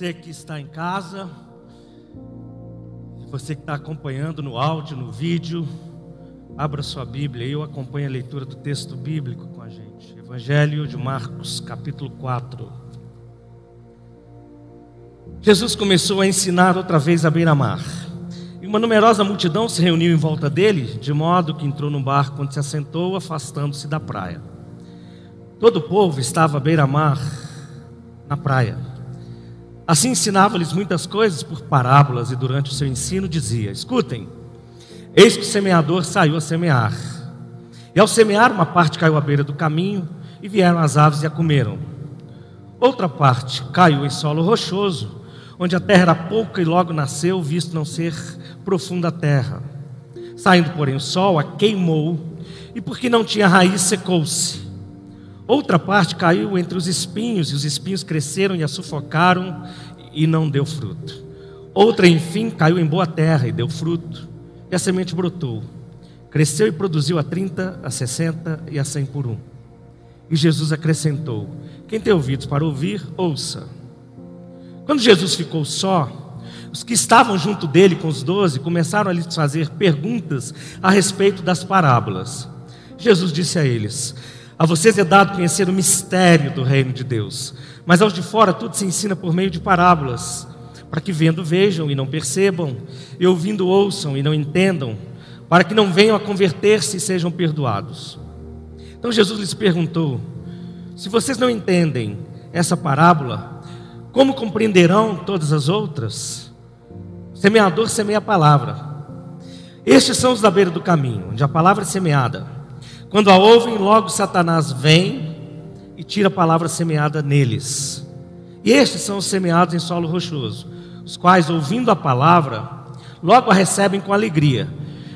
Você que está em casa, você que está acompanhando no áudio, no vídeo, abra sua Bíblia e eu acompanho a leitura do texto bíblico com a gente. Evangelho de Marcos, capítulo 4. Jesus começou a ensinar outra vez à beira-mar. E uma numerosa multidão se reuniu em volta dele, de modo que entrou num barco onde se assentou, afastando-se da praia. Todo o povo estava à beira-mar, na praia. Assim ensinava-lhes muitas coisas por parábolas e durante o seu ensino dizia: Escutem, eis que o semeador saiu a semear. E ao semear, uma parte caiu à beira do caminho e vieram as aves e a comeram. Outra parte caiu em solo rochoso, onde a terra era pouca e logo nasceu, visto não ser profunda a terra. Saindo, porém, o sol a queimou, e porque não tinha raiz, secou-se. Outra parte caiu entre os espinhos, e os espinhos cresceram e a sufocaram, e não deu fruto. Outra, enfim, caiu em boa terra e deu fruto, e a semente brotou. Cresceu e produziu a 30, a 60 e a 100 por um. E Jesus acrescentou: Quem tem ouvidos para ouvir, ouça. Quando Jesus ficou só, os que estavam junto dele com os doze começaram a lhes fazer perguntas a respeito das parábolas. Jesus disse a eles: a vocês é dado conhecer o mistério do reino de Deus, mas aos de fora tudo se ensina por meio de parábolas, para que vendo vejam e não percebam, e ouvindo ouçam e não entendam, para que não venham a converter-se e sejam perdoados. Então Jesus lhes perguntou: Se vocês não entendem essa parábola, como compreenderão todas as outras? O semeador semeia a palavra. Estes são os da beira do caminho, onde a palavra é semeada. Quando a ouvem, logo Satanás vem e tira a palavra semeada neles. E estes são os semeados em solo rochoso, os quais, ouvindo a palavra, logo a recebem com alegria,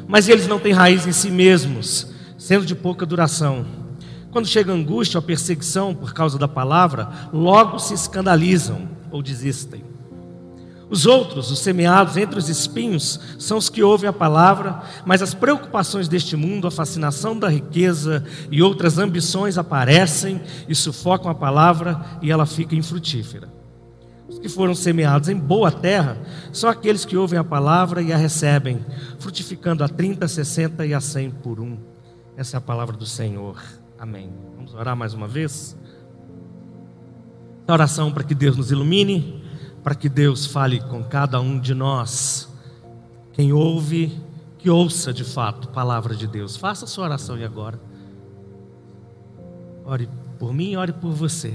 mas eles não têm raiz em si mesmos, sendo de pouca duração. Quando chega angústia ou perseguição por causa da palavra, logo se escandalizam ou desistem. Os outros, os semeados entre os espinhos, são os que ouvem a palavra, mas as preocupações deste mundo, a fascinação da riqueza e outras ambições aparecem e sufocam a palavra e ela fica infrutífera. Os que foram semeados em boa terra são aqueles que ouvem a palavra e a recebem, frutificando a 30, 60 e a 100 por um. Essa é a palavra do Senhor. Amém. Vamos orar mais uma vez? A oração para que Deus nos ilumine para que Deus fale com cada um de nós. Quem ouve, que ouça de fato a palavra de Deus. Faça a sua oração e agora. Ore por mim, ore por você.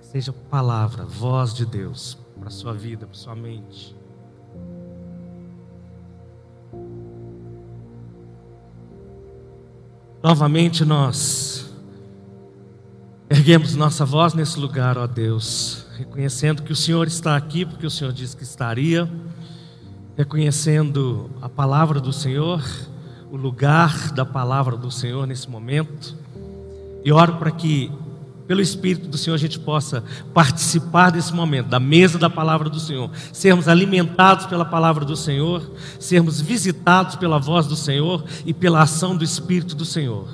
Que seja palavra, voz de Deus para a sua vida, para a sua mente. Novamente nós erguemos nossa voz nesse lugar, ó Deus reconhecendo que o Senhor está aqui, porque o Senhor disse que estaria, reconhecendo a palavra do Senhor, o lugar da palavra do Senhor nesse momento, e oro para que, pelo Espírito do Senhor, a gente possa participar desse momento, da mesa da palavra do Senhor, sermos alimentados pela palavra do Senhor, sermos visitados pela voz do Senhor e pela ação do Espírito do Senhor.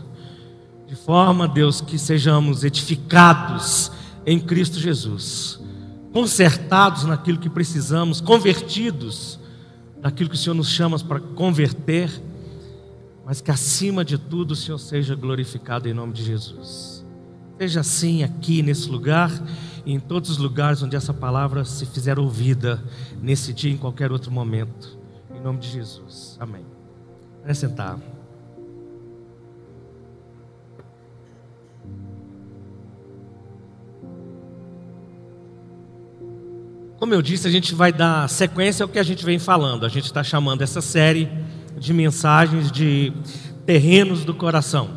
De forma, Deus, que sejamos edificados em Cristo Jesus, consertados naquilo que precisamos, convertidos naquilo que o Senhor nos chama para converter, mas que acima de tudo o Senhor seja glorificado em nome de Jesus. Seja assim aqui nesse lugar e em todos os lugares onde essa palavra se fizer ouvida, nesse dia e em qualquer outro momento. Em nome de Jesus. Amém. Vem sentar. Como eu disse, a gente vai dar sequência ao que a gente vem falando. A gente está chamando essa série de mensagens de terrenos do coração.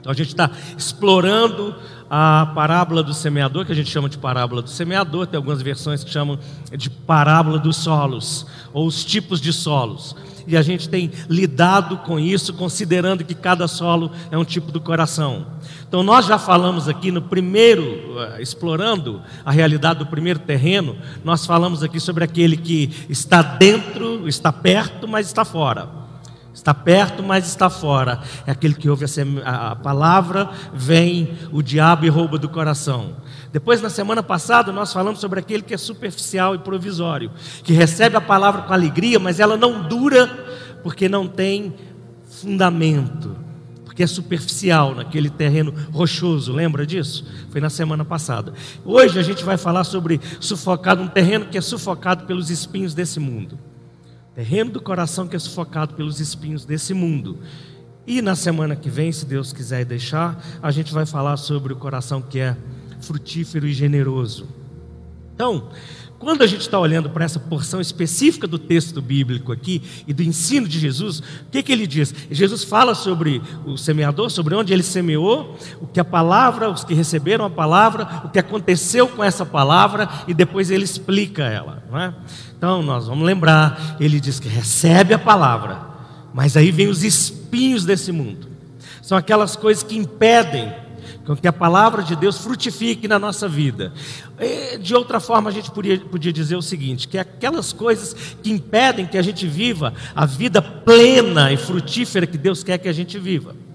Então a gente está explorando a parábola do semeador, que a gente chama de parábola do semeador, tem algumas versões que chamam de parábola dos solos, ou os tipos de solos e a gente tem lidado com isso, considerando que cada solo é um tipo do coração. Então, nós já falamos aqui no primeiro, eh, explorando a realidade do primeiro terreno, nós falamos aqui sobre aquele que está dentro, está perto, mas está fora. Está perto, mas está fora. É aquele que ouve a, a palavra, vem o diabo e rouba do coração. Depois, na semana passada, nós falamos sobre aquele que é superficial e provisório, que recebe a palavra com alegria, mas ela não dura porque não tem fundamento, porque é superficial naquele terreno rochoso, lembra disso? Foi na semana passada. Hoje a gente vai falar sobre sufocado, um terreno que é sufocado pelos espinhos desse mundo. Terreno do coração que é sufocado pelos espinhos desse mundo. E na semana que vem, se Deus quiser deixar, a gente vai falar sobre o coração que é frutífero e generoso. Então, quando a gente está olhando para essa porção específica do texto bíblico aqui e do ensino de Jesus, o que, que ele diz? Jesus fala sobre o semeador, sobre onde ele semeou, o que a palavra, os que receberam a palavra, o que aconteceu com essa palavra e depois ele explica ela. Não é? Então nós vamos lembrar, ele diz que recebe a palavra, mas aí vem os espinhos desse mundo. São aquelas coisas que impedem que a palavra de Deus frutifique na nossa vida. De outra forma, a gente podia, podia dizer o seguinte: que aquelas coisas que impedem que a gente viva a vida plena e frutífera que Deus quer que a gente viva.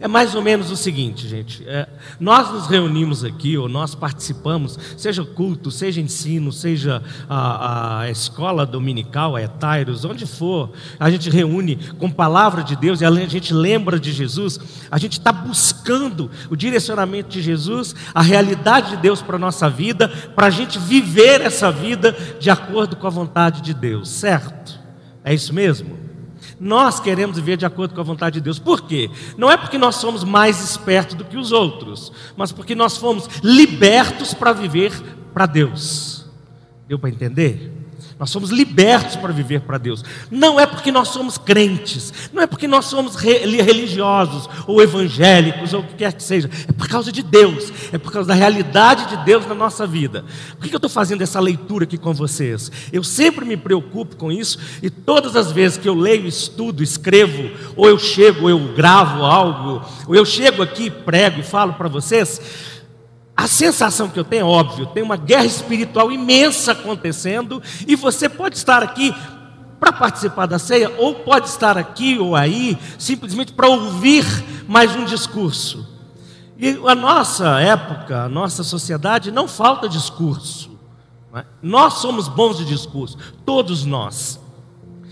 É mais ou menos o seguinte, gente. É, nós nos reunimos aqui, ou nós participamos, seja culto, seja ensino, seja a, a escola dominical, a Etairos, onde for, a gente reúne com palavra de Deus e a gente lembra de Jesus, a gente está buscando o direcionamento de Jesus, a realidade de Deus para a nossa vida, para a gente viver essa vida de acordo com a vontade de Deus, certo? É isso mesmo? Nós queremos viver de acordo com a vontade de Deus. Por quê? Não é porque nós somos mais espertos do que os outros, mas porque nós fomos libertos para viver para Deus. Deu para entender? Nós somos libertos para viver para Deus. Não é porque nós somos crentes, não é porque nós somos religiosos ou evangélicos ou o que quer que seja. É por causa de Deus, é por causa da realidade de Deus na nossa vida. Por que eu estou fazendo essa leitura aqui com vocês? Eu sempre me preocupo com isso e todas as vezes que eu leio, estudo, escrevo, ou eu chego, eu gravo algo, ou eu chego aqui, prego e falo para vocês a sensação que eu tenho é óbvio, tem uma guerra espiritual imensa acontecendo e você pode estar aqui para participar da ceia ou pode estar aqui ou aí simplesmente para ouvir mais um discurso. E a nossa época, a nossa sociedade não falta discurso. É? Nós somos bons de discurso, todos nós.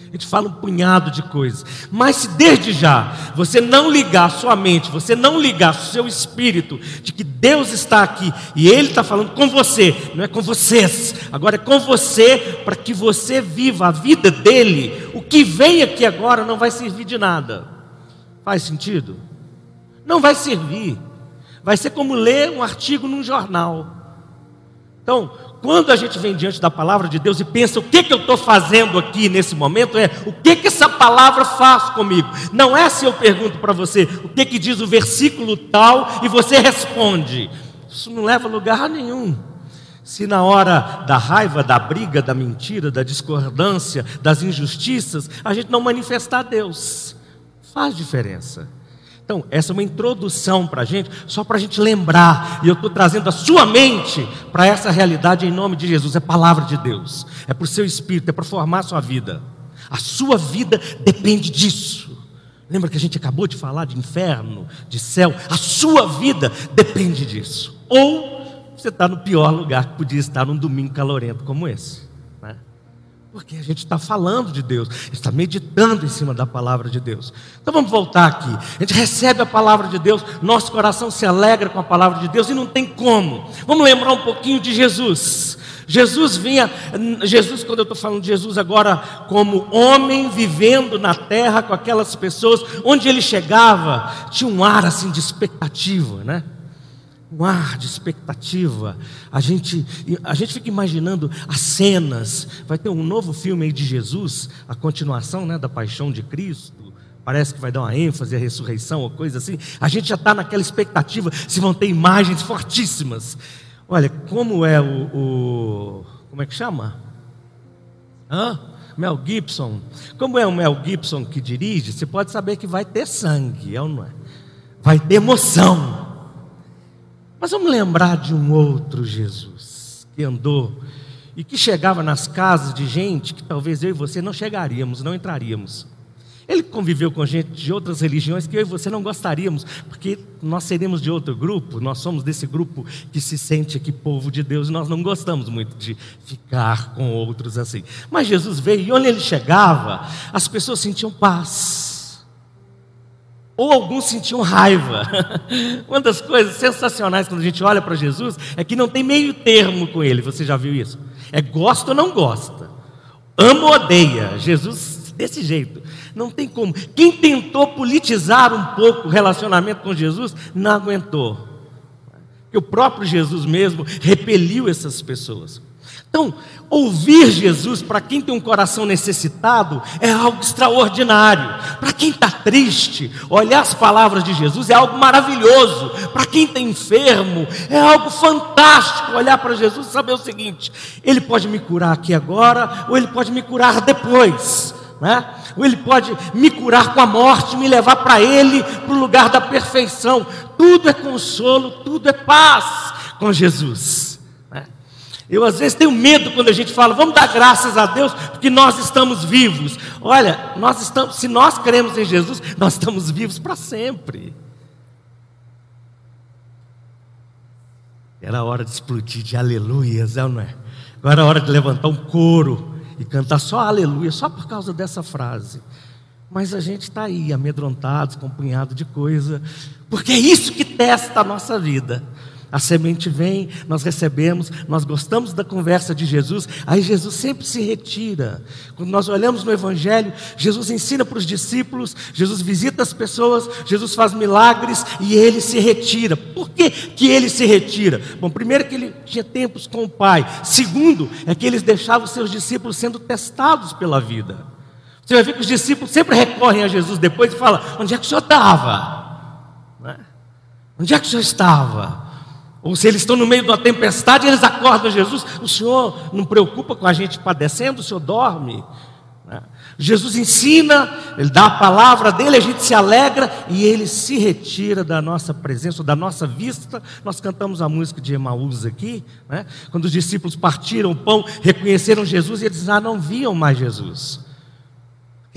A gente fala um punhado de coisas. Mas se desde já você não ligar sua mente, você não ligar seu espírito de que Deus está aqui e Ele está falando com você, não é com vocês, agora é com você, para que você viva a vida dele, o que vem aqui agora não vai servir de nada. Faz sentido? Não vai servir. Vai ser como ler um artigo num jornal. Então, quando a gente vem diante da palavra de Deus e pensa o que, que eu estou fazendo aqui nesse momento, é o que, que essa palavra faz comigo. Não é se eu pergunto para você o que, que diz o versículo tal e você responde. Isso não leva a lugar nenhum. Se na hora da raiva, da briga, da mentira, da discordância, das injustiças, a gente não manifestar Deus, faz diferença. Então, essa é uma introdução para a gente, só para a gente lembrar, e eu estou trazendo a sua mente para essa realidade em nome de Jesus. É palavra de Deus, é para o seu espírito, é para formar a sua vida. A sua vida depende disso. Lembra que a gente acabou de falar de inferno, de céu? A sua vida depende disso. Ou você está no pior lugar que podia estar num domingo calorento como esse. Porque a gente está falando de Deus, está meditando em cima da palavra de Deus. Então vamos voltar aqui. A gente recebe a palavra de Deus, nosso coração se alegra com a palavra de Deus e não tem como. Vamos lembrar um pouquinho de Jesus. Jesus vinha, Jesus, quando eu estou falando de Jesus agora, como homem vivendo na terra com aquelas pessoas, onde ele chegava, tinha um ar assim de expectativa, né? Um ar de expectativa. A gente, a gente fica imaginando as cenas. Vai ter um novo filme aí de Jesus, a continuação né, da paixão de Cristo. Parece que vai dar uma ênfase à ressurreição ou coisa assim. A gente já está naquela expectativa se vão ter imagens fortíssimas. Olha, como é o. o como é que chama? Hã? Mel Gibson. Como é o Mel Gibson que dirige, você pode saber que vai ter sangue, é ou não é? Vai ter emoção. Mas vamos lembrar de um outro Jesus que andou e que chegava nas casas de gente que talvez eu e você não chegaríamos, não entraríamos. Ele conviveu com gente de outras religiões que eu e você não gostaríamos, porque nós seríamos de outro grupo, nós somos desse grupo que se sente aqui povo de Deus, e nós não gostamos muito de ficar com outros assim. Mas Jesus veio e onde ele chegava, as pessoas sentiam paz. Ou alguns sentiam raiva. Uma das coisas sensacionais quando a gente olha para Jesus é que não tem meio termo com ele. Você já viu isso? É gosta ou não gosta. Ama ou odeia. Jesus desse jeito. Não tem como. Quem tentou politizar um pouco o relacionamento com Jesus, não aguentou. Porque o próprio Jesus mesmo repeliu essas pessoas. Então, ouvir Jesus para quem tem um coração necessitado é algo extraordinário. Para quem está triste, olhar as palavras de Jesus é algo maravilhoso. Para quem está enfermo, é algo fantástico olhar para Jesus e saber o seguinte: Ele pode me curar aqui agora, ou Ele pode me curar depois né? ou Ele pode me curar com a morte, me levar para Ele, para o lugar da perfeição. Tudo é consolo, tudo é paz com Jesus. Eu às vezes tenho medo quando a gente fala, vamos dar graças a Deus, porque nós estamos vivos. Olha, nós estamos, se nós cremos em Jesus, nós estamos vivos para sempre. Era hora de explodir de aleluias, é não é? Agora é hora de levantar um coro e cantar só aleluia, só por causa dessa frase. Mas a gente está aí, amedrontado, com punhado de coisa, porque é isso que testa a nossa vida. A semente vem, nós recebemos, nós gostamos da conversa de Jesus, aí Jesus sempre se retira. Quando nós olhamos no Evangelho, Jesus ensina para os discípulos, Jesus visita as pessoas, Jesus faz milagres e ele se retira. Por que, que ele se retira? Bom, primeiro que ele tinha tempos com o Pai, segundo é que eles deixavam os seus discípulos sendo testados pela vida. Você vai ver que os discípulos sempre recorrem a Jesus depois e falam: onde é que o senhor estava? Né? Onde é que o senhor estava? Ou se eles estão no meio de uma tempestade, eles acordam Jesus. O Senhor não preocupa com a gente padecendo, o Senhor dorme. Né? Jesus ensina, Ele dá a palavra dele, a gente se alegra e Ele se retira da nossa presença, da nossa vista. Nós cantamos a música de Emaús aqui, né? quando os discípulos partiram o pão, reconheceram Jesus e eles já não viam mais Jesus.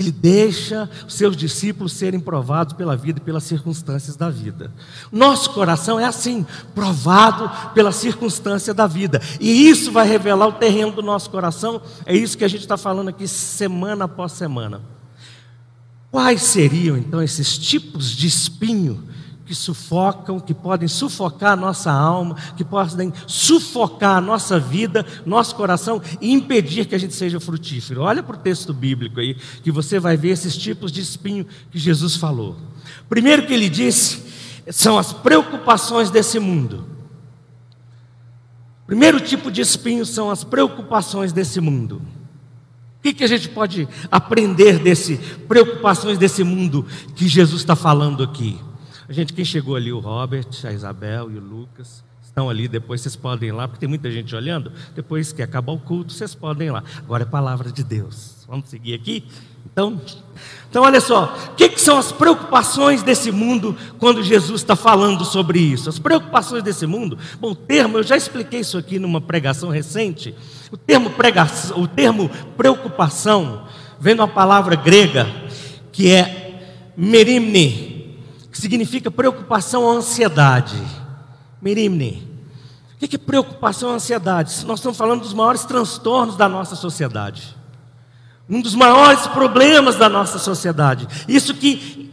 Ele deixa os seus discípulos serem provados pela vida e pelas circunstâncias da vida. Nosso coração é assim, provado pela circunstância da vida. E isso vai revelar o terreno do nosso coração. É isso que a gente está falando aqui semana após semana. Quais seriam então esses tipos de espinho que sufocam, que podem sufocar a nossa alma, que podem sufocar a nossa vida, nosso coração e impedir que a gente seja frutífero. Olha para o texto bíblico aí, que você vai ver esses tipos de espinho que Jesus falou. Primeiro que ele disse são as preocupações desse mundo. Primeiro tipo de espinho são as preocupações desse mundo. O que, que a gente pode aprender desse preocupações desse mundo que Jesus está falando aqui? Gente, quem chegou ali, o Robert, a Isabel e o Lucas, estão ali, depois vocês podem ir lá, porque tem muita gente olhando. Depois que acabar o culto, vocês podem ir lá. Agora é palavra de Deus. Vamos seguir aqui? Então, então olha só, o que, que são as preocupações desse mundo quando Jesus está falando sobre isso? As preocupações desse mundo, bom, o termo, eu já expliquei isso aqui numa pregação recente. O termo, pregação, o termo preocupação vem de uma palavra grega que é merimne, significa preocupação ou ansiedade. Mirimne. O que é preocupação ou ansiedade? Nós estamos falando dos maiores transtornos da nossa sociedade. Um dos maiores problemas da nossa sociedade. Isso que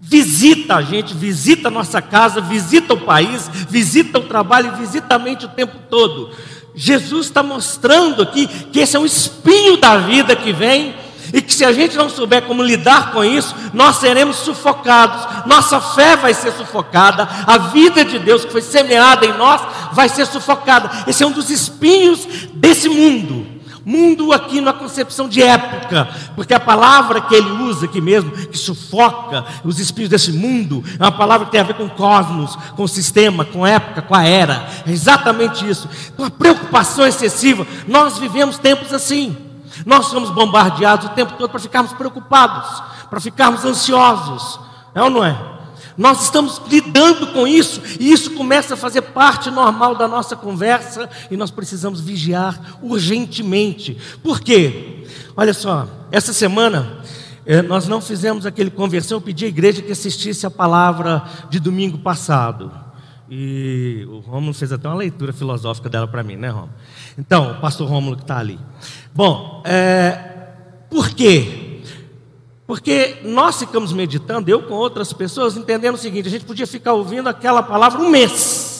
visita a gente, visita a nossa casa, visita o país, visita o trabalho, visita a mente o tempo todo. Jesus está mostrando aqui que esse é um espinho da vida que vem e que se a gente não souber como lidar com isso, nós seremos sufocados, nossa fé vai ser sufocada, a vida de Deus que foi semeada em nós vai ser sufocada. Esse é um dos espinhos desse mundo. Mundo aqui na concepção de época, porque a palavra que ele usa aqui mesmo, que sufoca os espinhos desse mundo, é uma palavra que tem a ver com cosmos, com sistema, com época, com a era. É exatamente isso. Então a preocupação excessiva, nós vivemos tempos assim. Nós somos bombardeados o tempo todo para ficarmos preocupados, para ficarmos ansiosos. É ou não é? Nós estamos lidando com isso e isso começa a fazer parte normal da nossa conversa e nós precisamos vigiar urgentemente. Por quê? Olha só, essa semana é, nós não fizemos aquele conversão, eu pedi à igreja que assistisse a palavra de domingo passado. E o Rômulo fez até uma leitura filosófica dela para mim, né, Rômulo? Então, o pastor Rômulo que está ali. Bom, é, por quê? Porque nós ficamos meditando, eu com outras pessoas, entendendo o seguinte: a gente podia ficar ouvindo aquela palavra um mês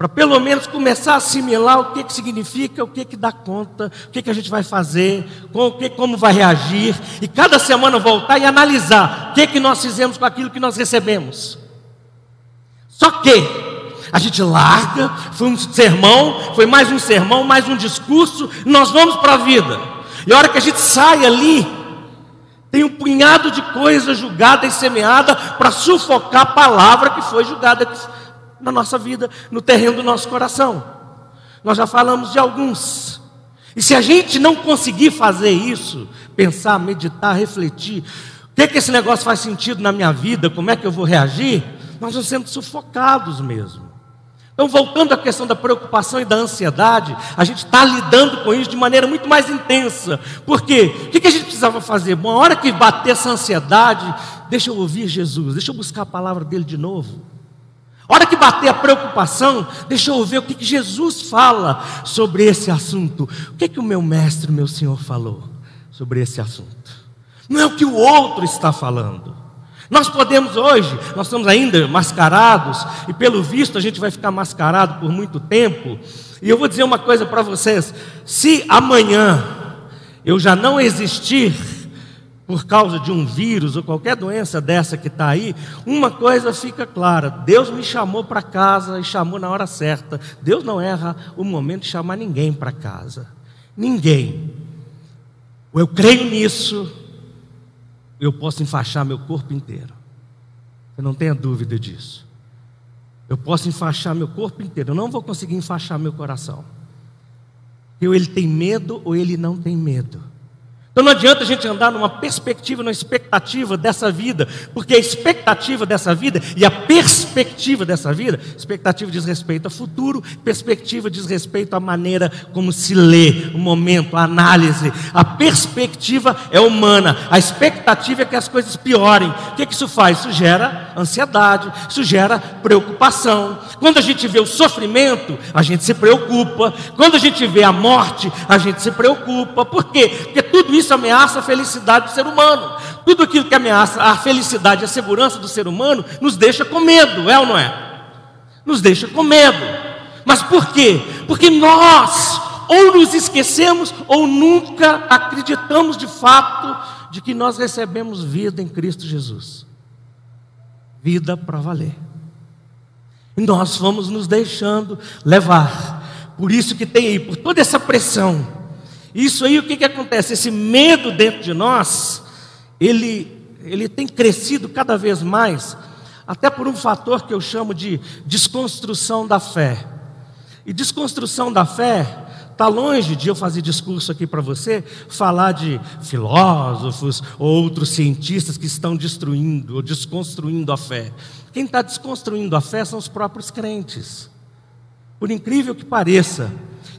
para pelo menos começar a assimilar o que, que significa, o que, que dá conta, o que, que a gente vai fazer, com, que, como vai reagir, e cada semana voltar e analisar o que, que nós fizemos com aquilo que nós recebemos. Só que a gente larga, foi um sermão, foi mais um sermão, mais um discurso, nós vamos para a vida. E a hora que a gente sai ali, tem um punhado de coisa julgada e semeada para sufocar a palavra que foi julgada na nossa vida, no terreno do nosso coração. Nós já falamos de alguns. E se a gente não conseguir fazer isso, pensar, meditar, refletir, o que, é que esse negócio faz sentido na minha vida, como é que eu vou reagir, nós vamos sendo sufocados mesmo. Então, voltando à questão da preocupação e da ansiedade, a gente está lidando com isso de maneira muito mais intensa. Por quê? O que a gente precisava fazer? Bom, a hora que bater essa ansiedade, deixa eu ouvir Jesus, deixa eu buscar a palavra dele de novo hora que bater a preocupação, deixa eu ver o que, que Jesus fala sobre esse assunto. O que, que o meu mestre, o meu Senhor falou sobre esse assunto? Não é o que o outro está falando. Nós podemos hoje, nós estamos ainda mascarados, e pelo visto a gente vai ficar mascarado por muito tempo. E eu vou dizer uma coisa para vocês: se amanhã eu já não existir, por causa de um vírus ou qualquer doença dessa que está aí, uma coisa fica clara: Deus me chamou para casa e chamou na hora certa. Deus não erra o momento de chamar ninguém para casa. Ninguém. Eu creio nisso, eu posso enfaixar meu corpo inteiro. Você não tenha dúvida disso. Eu posso enfaixar meu corpo inteiro, eu não vou conseguir enfaixar meu coração. Ou ele tem medo ou ele não tem medo. Então não adianta a gente andar numa perspectiva, numa expectativa dessa vida, porque a expectativa dessa vida e a perspectiva dessa vida, expectativa diz respeito ao futuro, perspectiva diz respeito à maneira como se lê, o momento, a análise. A perspectiva é humana, a expectativa é que as coisas piorem. O que, que isso faz? Isso gera ansiedade, isso gera preocupação. Quando a gente vê o sofrimento, a gente se preocupa. Quando a gente vê a morte, a gente se preocupa. Por quê? Porque tudo isso ameaça a felicidade do ser humano. Tudo aquilo que ameaça a felicidade e a segurança do ser humano nos deixa com medo, é ou não é? Nos deixa com medo. Mas por quê? Porque nós ou nos esquecemos ou nunca acreditamos de fato de que nós recebemos vida em Cristo Jesus. Vida para valer. E nós vamos nos deixando levar. Por isso que tem aí, por toda essa pressão, isso aí, o que, que acontece? Esse medo dentro de nós, ele, ele tem crescido cada vez mais, até por um fator que eu chamo de desconstrução da fé. E desconstrução da fé está longe de eu fazer discurso aqui para você, falar de filósofos ou outros cientistas que estão destruindo ou desconstruindo a fé. Quem está desconstruindo a fé são os próprios crentes. Por incrível que pareça,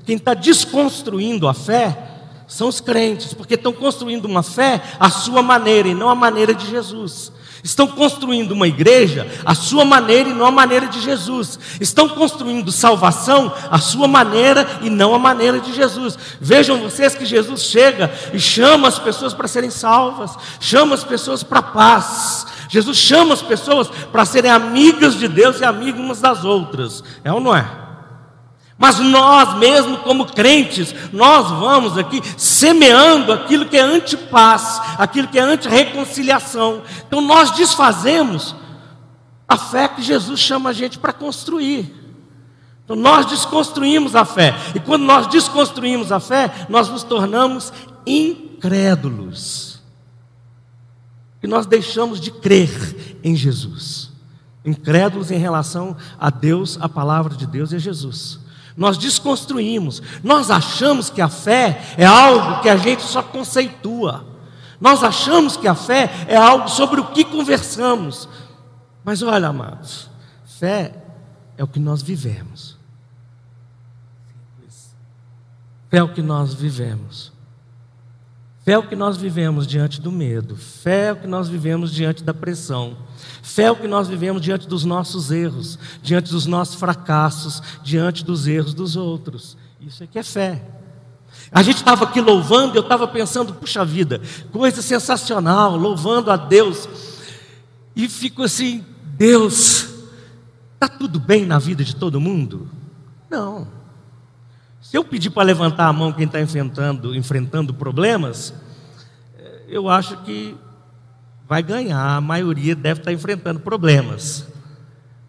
quem está desconstruindo a fé são os crentes, porque estão construindo uma fé à sua maneira e não à maneira de Jesus. Estão construindo uma igreja à sua maneira e não à maneira de Jesus. Estão construindo salvação à sua maneira e não à maneira de Jesus. Vejam vocês que Jesus chega e chama as pessoas para serem salvas, chama as pessoas para a paz. Jesus chama as pessoas para serem amigas de Deus e amigas umas das outras. É ou não é? Mas nós mesmo como crentes, nós vamos aqui semeando aquilo que é antipaz, aquilo que é anti-reconciliação. Então nós desfazemos a fé que Jesus chama a gente para construir. Então nós desconstruímos a fé. E quando nós desconstruímos a fé, nós nos tornamos incrédulos. E nós deixamos de crer em Jesus. Incrédulos em relação a Deus, a palavra de Deus e a Jesus. Nós desconstruímos. Nós achamos que a fé é algo que a gente só conceitua. Nós achamos que a fé é algo sobre o que conversamos. Mas olha, amados, fé é o que nós vivemos. Fé é o que nós vivemos. Fé é o que nós vivemos diante do medo, fé é o que nós vivemos diante da pressão, fé é o que nós vivemos diante dos nossos erros, diante dos nossos fracassos, diante dos erros dos outros. Isso é que é fé. A gente estava aqui louvando, eu estava pensando, puxa vida, coisa sensacional, louvando a Deus. E fico assim, Deus, está tudo bem na vida de todo mundo? Não. Se eu pedir para levantar a mão quem está enfrentando, enfrentando problemas, eh, eu acho que vai ganhar, a maioria deve estar enfrentando problemas.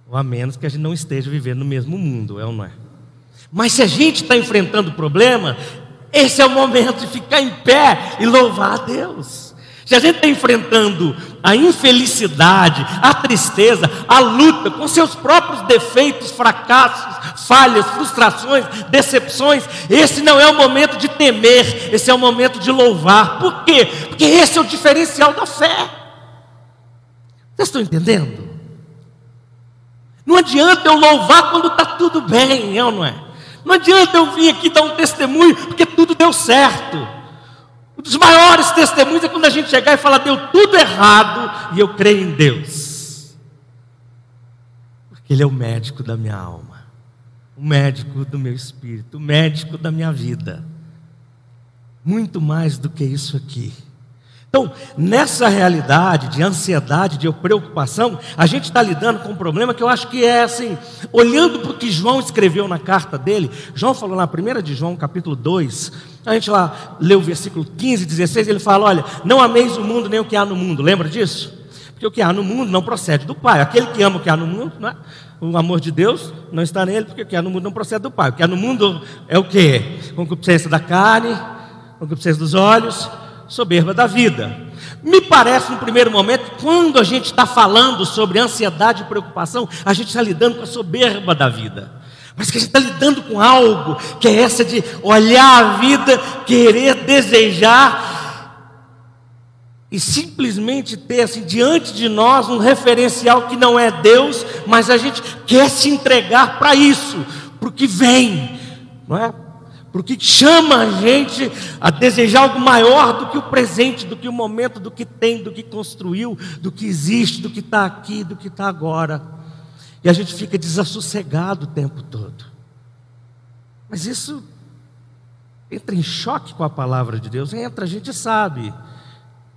Ou a menos que a gente não esteja vivendo no mesmo mundo, é ou não é? Mas se a gente está enfrentando problema, esse é o momento de ficar em pé e louvar a Deus. Se a gente está enfrentando a infelicidade, a tristeza, a luta com seus próprios defeitos, fracassos, falhas, frustrações, decepções, esse não é o momento de temer, esse é o momento de louvar. Por quê? Porque esse é o diferencial da fé. Vocês estão entendendo? Não adianta eu louvar quando está tudo bem, é ou não é? Não adianta eu vir aqui dar um testemunho porque tudo deu certo. Um dos maiores testemunhos é quando a gente chegar e falar, deu tudo errado e eu creio em Deus. Porque Ele é o médico da minha alma, o médico do meu espírito, o médico da minha vida. Muito mais do que isso aqui. Então, nessa realidade de ansiedade, de preocupação, a gente está lidando com um problema que eu acho que é assim, olhando para o que João escreveu na carta dele, João falou na primeira de João, capítulo 2, a gente lá leu o versículo 15, 16, ele fala: Olha, não ameis o mundo nem o que há no mundo, lembra disso? Porque o que há no mundo não procede do Pai, aquele que ama o que há no mundo, é? o amor de Deus não está nele, porque o que há no mundo não procede do Pai, o que há no mundo é o que? Concupiscência da carne, concupiscência dos olhos, soberba da vida. Me parece, no primeiro momento, quando a gente está falando sobre ansiedade e preocupação, a gente está lidando com a soberba da vida. Mas que a gente está lidando com algo que é essa de olhar a vida, querer, desejar e simplesmente ter assim diante de nós um referencial que não é Deus, mas a gente quer se entregar para isso, para o que vem, não é? porque chama a gente a desejar algo maior do que o presente, do que o momento, do que tem, do que construiu, do que existe, do que está aqui, do que está agora. E a gente fica desassossegado o tempo todo. Mas isso entra em choque com a palavra de Deus. Entra, a gente sabe.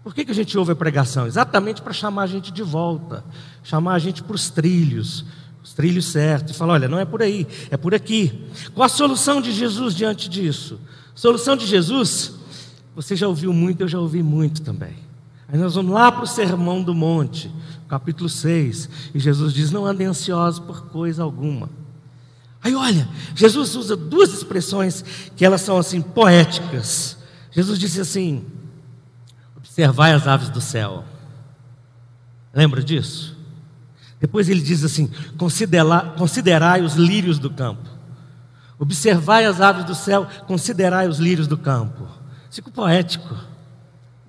Por que, que a gente ouve a pregação? Exatamente para chamar a gente de volta, chamar a gente para os trilhos os trilhos certos, e fala: olha, não é por aí, é por aqui. Qual a solução de Jesus diante disso? Solução de Jesus, você já ouviu muito, eu já ouvi muito também. Aí nós vamos lá para o Sermão do Monte, capítulo 6, e Jesus diz: Não andem ansiosos por coisa alguma. Aí olha, Jesus usa duas expressões que elas são assim poéticas. Jesus disse assim: Observai as aves do céu. Lembra disso? Depois ele diz assim: considerai os lírios do campo. Observai as aves do céu, considerai os lírios do campo. Fico poético.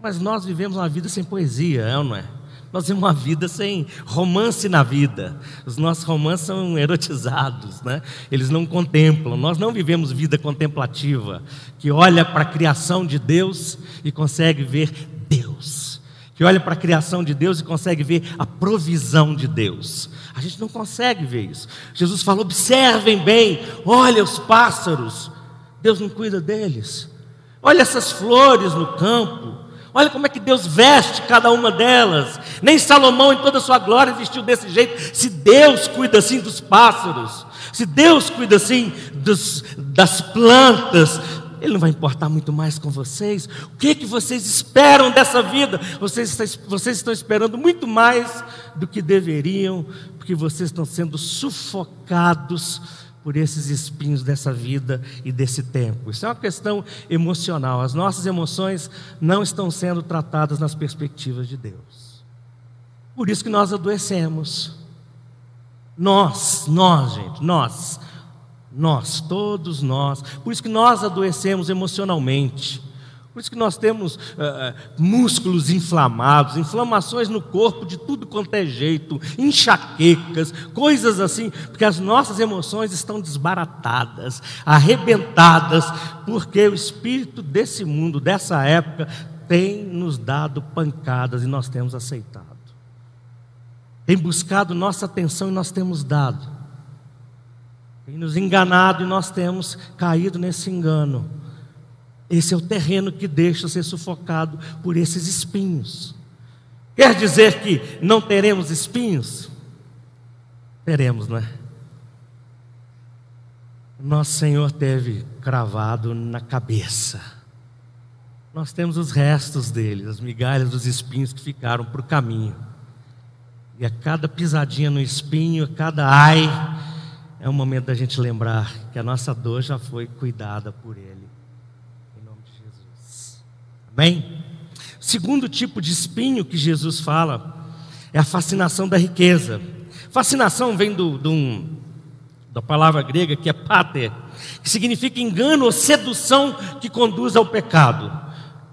Mas nós vivemos uma vida sem poesia, é ou não é? Nós temos uma vida sem romance na vida. Os nossos romances são erotizados, né? Eles não contemplam. Nós não vivemos vida contemplativa, que olha para a criação de Deus e consegue ver Deus que olha para a criação de Deus e consegue ver a provisão de Deus. A gente não consegue ver isso. Jesus falou: observem bem, olha os pássaros, Deus não cuida deles. Olha essas flores no campo, olha como é que Deus veste cada uma delas. Nem Salomão, em toda a sua glória, vestiu desse jeito. Se Deus cuida assim dos pássaros, se Deus cuida assim dos, das plantas, ele não vai importar muito mais com vocês. O que, é que vocês esperam dessa vida? Vocês, vocês estão esperando muito mais do que deveriam, porque vocês estão sendo sufocados por esses espinhos dessa vida e desse tempo. Isso é uma questão emocional. As nossas emoções não estão sendo tratadas nas perspectivas de Deus. Por isso que nós adoecemos. Nós, nós, gente, nós nós, todos nós. Por isso que nós adoecemos emocionalmente. Por isso que nós temos uh, músculos inflamados, inflamações no corpo de tudo quanto é jeito, enxaquecas, coisas assim, porque as nossas emoções estão desbaratadas, arrebentadas, porque o espírito desse mundo, dessa época, tem nos dado pancadas e nós temos aceitado. Tem buscado nossa atenção e nós temos dado. Tem nos enganado e nós temos caído nesse engano. Esse é o terreno que deixa ser sufocado por esses espinhos. Quer dizer que não teremos espinhos? Teremos, não é? Nosso Senhor teve cravado na cabeça. Nós temos os restos dele, as migalhas dos espinhos que ficaram para o caminho. E a cada pisadinha no espinho, a cada ai, é um momento da gente lembrar que a nossa dor já foi cuidada por ele. Em nome de Jesus. Amém? Segundo tipo de espinho que Jesus fala é a fascinação da riqueza. Fascinação vem do, do, da palavra grega que é pater, que significa engano ou sedução que conduz ao pecado.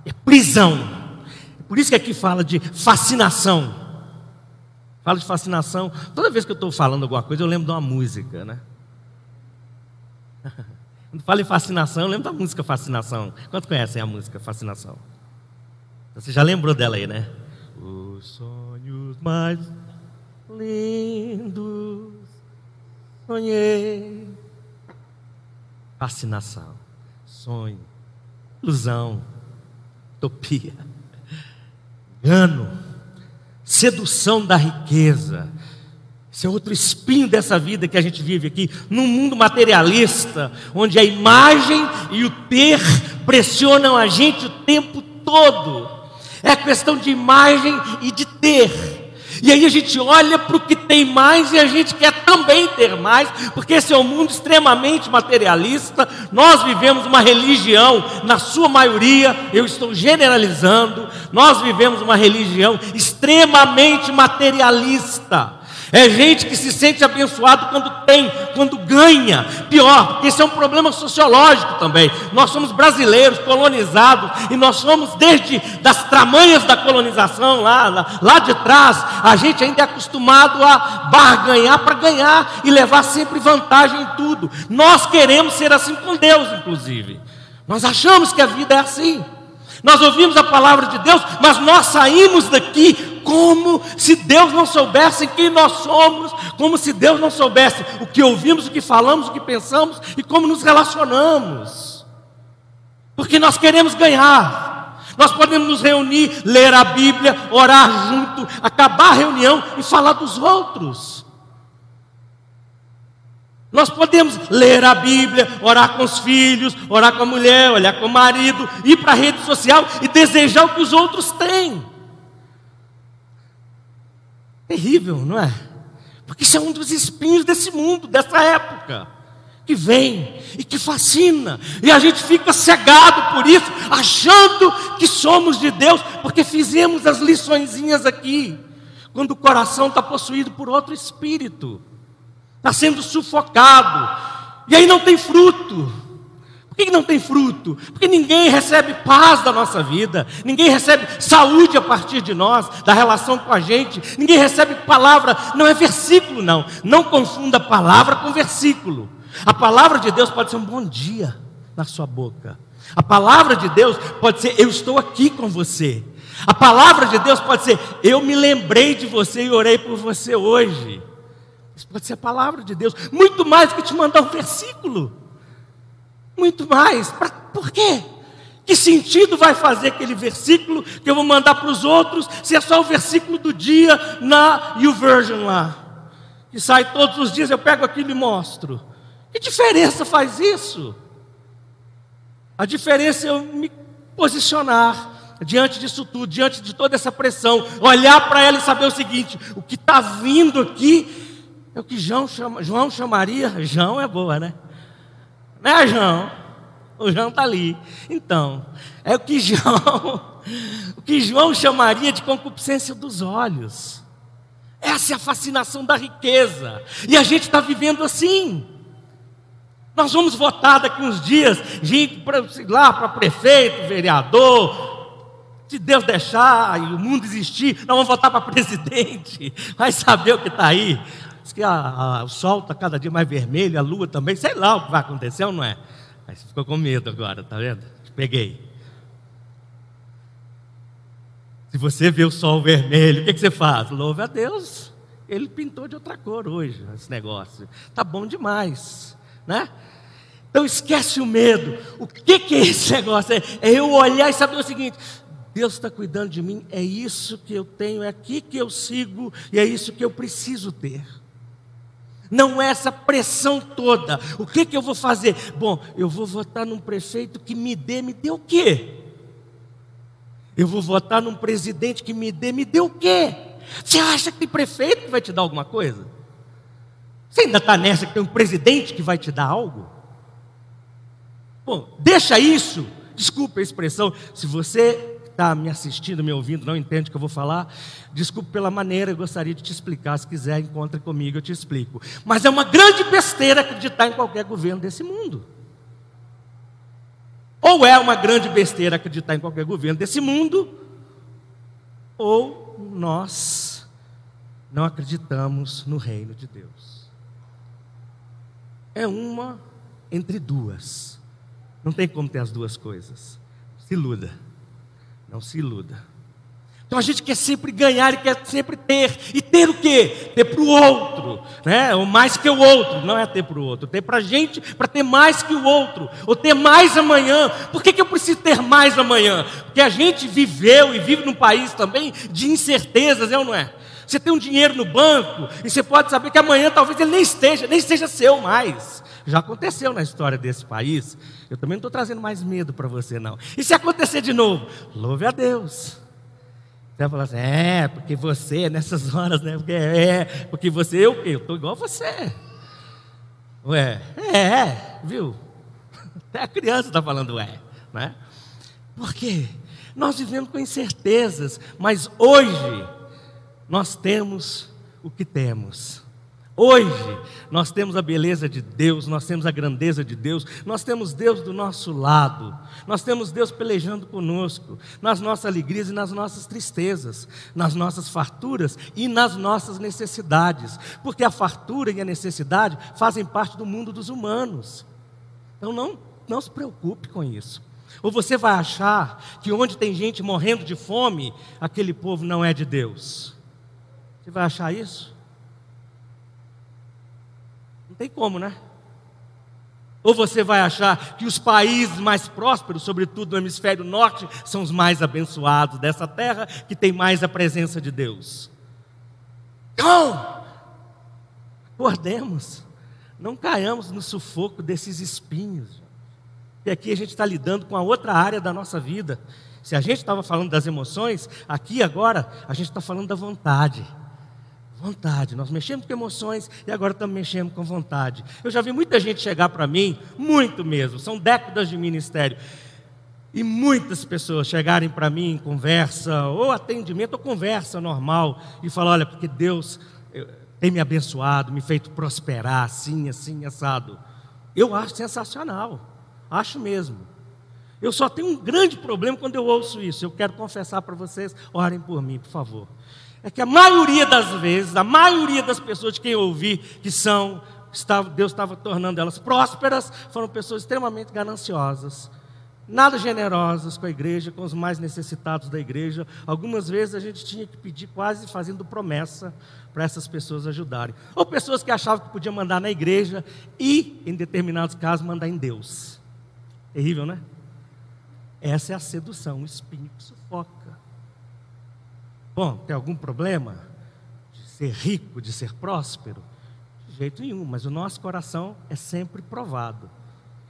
É prisão. Por isso que aqui fala de fascinação. Fala de fascinação. Toda vez que eu estou falando alguma coisa, eu lembro de uma música, né? Quando falo em fascinação, eu lembro da música Fascinação. Quanto conhecem a música Fascinação? Você já lembrou dela aí, né? Os sonhos mais lindos sonhei. Fascinação, sonho, ilusão, utopia, engano, sedução da riqueza. Esse é outro espinho dessa vida que a gente vive aqui, num mundo materialista, onde a imagem e o ter pressionam a gente o tempo todo. É questão de imagem e de ter. E aí a gente olha para o que tem mais e a gente quer também ter mais, porque esse é um mundo extremamente materialista. Nós vivemos uma religião, na sua maioria, eu estou generalizando, nós vivemos uma religião extremamente materialista. É gente que se sente abençoado quando tem, quando ganha. Pior, esse é um problema sociológico também. Nós somos brasileiros, colonizados, e nós somos desde das tramanhas da colonização lá, lá, lá de trás, a gente ainda é acostumado a barganhar para ganhar e levar sempre vantagem em tudo. Nós queremos ser assim com Deus, inclusive. Nós achamos que a vida é assim. Nós ouvimos a palavra de Deus, mas nós saímos daqui como se Deus não soubesse quem nós somos, como se Deus não soubesse o que ouvimos, o que falamos, o que pensamos e como nos relacionamos. Porque nós queremos ganhar. Nós podemos nos reunir, ler a Bíblia, orar junto, acabar a reunião e falar dos outros. Nós podemos ler a Bíblia, orar com os filhos, orar com a mulher, olhar com o marido, ir para a rede social e desejar o que os outros têm. Terrível, não é? Porque isso é um dos espinhos desse mundo, dessa época, que vem e que fascina, e a gente fica cegado por isso, achando que somos de Deus, porque fizemos as liçõezinhas aqui, quando o coração está possuído por outro espírito, está sendo sufocado, e aí não tem fruto. Por que não tem fruto? Porque ninguém recebe paz da nossa vida, ninguém recebe saúde a partir de nós, da relação com a gente, ninguém recebe palavra, não é versículo, não. Não confunda palavra com versículo. A palavra de Deus pode ser um bom dia na sua boca. A palavra de Deus pode ser eu estou aqui com você. A palavra de Deus pode ser eu me lembrei de você e orei por você hoje. Isso pode ser a palavra de Deus, muito mais do que te mandar um versículo. Muito mais. Pra, por quê? Que sentido vai fazer aquele versículo que eu vou mandar para os outros se é só o versículo do dia na YouVersion lá? Que sai todos os dias, eu pego aquilo e mostro. Que diferença faz isso? A diferença é eu me posicionar diante disso tudo, diante de toda essa pressão, olhar para ela e saber o seguinte: o que está vindo aqui é o que João, chama, João chamaria, João é boa, né? Né, João? O João está ali. Então, é o que João, o que João chamaria de concupiscência dos olhos. Essa é a fascinação da riqueza. E a gente está vivendo assim. Nós vamos votar daqui uns dias, gente, pra, lá para prefeito, vereador. Se Deus deixar e o mundo existir, nós vamos votar para presidente. Vai saber o que está aí. Diz que a, a, o sol está cada dia mais vermelho, a lua também, sei lá o que vai acontecer não é. Aí você ficou com medo agora, tá vendo? Te peguei. Se você vê o sol vermelho, o que, que você faz? Louve a Deus. Ele pintou de outra cor hoje esse negócio. Tá bom demais, né? Então esquece o medo. O que, que é esse negócio? É eu olhar e saber o seguinte: Deus está cuidando de mim, é isso que eu tenho, é aqui que eu sigo e é isso que eu preciso ter. Não é essa pressão toda. O que, que eu vou fazer? Bom, eu vou votar num prefeito que me dê, me dê o quê? Eu vou votar num presidente que me dê, me dê o quê? Você acha que tem prefeito que vai te dar alguma coisa? Você ainda está nessa que tem um presidente que vai te dar algo? Bom, deixa isso. Desculpa a expressão. Se você está me assistindo, me ouvindo, não entende o que eu vou falar, desculpe pela maneira, eu gostaria de te explicar. Se quiser, encontre comigo, eu te explico. Mas é uma grande besteira acreditar em qualquer governo desse mundo. Ou é uma grande besteira acreditar em qualquer governo desse mundo, ou nós não acreditamos no reino de Deus. É uma entre duas. Não tem como ter as duas coisas. Se iluda. Não se iluda. Então a gente quer sempre ganhar e quer sempre ter. E ter o quê? Ter para o outro, né? Ou mais que o outro. Não é ter para o outro, ter para a gente, para ter mais que o outro. Ou ter mais amanhã. Por que, que eu preciso ter mais amanhã? Porque a gente viveu e vive num país também de incertezas, é ou não é? Você tem um dinheiro no banco e você pode saber que amanhã talvez ele nem esteja, nem seja seu mais. Já aconteceu na história desse país. Eu também não estou trazendo mais medo para você, não. E se acontecer de novo? Louve a Deus. Você vai falar assim, é, porque você, nessas horas, né? Porque é, porque você, eu, eu estou igual a você. Ué, é, viu? Até a criança está falando é, né? Por quê? Nós vivemos com incertezas, mas hoje nós temos o que temos. Hoje nós temos a beleza de Deus, nós temos a grandeza de Deus, nós temos Deus do nosso lado, nós temos Deus pelejando conosco, nas nossas alegrias e nas nossas tristezas, nas nossas farturas e nas nossas necessidades, porque a fartura e a necessidade fazem parte do mundo dos humanos. Então não, não se preocupe com isso. Ou você vai achar que onde tem gente morrendo de fome, aquele povo não é de Deus. Você vai achar isso? Tem como, né? Ou você vai achar que os países mais prósperos, sobretudo no hemisfério norte, são os mais abençoados dessa terra, que tem mais a presença de Deus. Não! Acordemos, não caiamos no sufoco desses espinhos. E aqui a gente está lidando com a outra área da nossa vida. Se a gente estava falando das emoções, aqui agora a gente está falando da vontade. Vontade. Nós mexemos com emoções e agora estamos mexendo com vontade. Eu já vi muita gente chegar para mim, muito mesmo, são décadas de ministério. E muitas pessoas chegarem para mim em conversa, ou atendimento, ou conversa normal, e falar: olha, porque Deus tem me abençoado, me feito prosperar, assim, assim, assado. Eu acho sensacional, acho mesmo. Eu só tenho um grande problema quando eu ouço isso. Eu quero confessar para vocês, orem por mim, por favor é que a maioria das vezes, a maioria das pessoas de quem eu ouvi que são, estava, Deus estava tornando elas prósperas, foram pessoas extremamente gananciosas, nada generosas com a igreja, com os mais necessitados da igreja. Algumas vezes a gente tinha que pedir quase fazendo promessa para essas pessoas ajudarem. Ou pessoas que achavam que podia mandar na igreja e, em determinados casos, mandar em Deus. Terrível, né? Essa é a sedução, o espinho que sufoca. Bom, tem algum problema de ser rico, de ser próspero? De jeito nenhum, mas o nosso coração é sempre provado.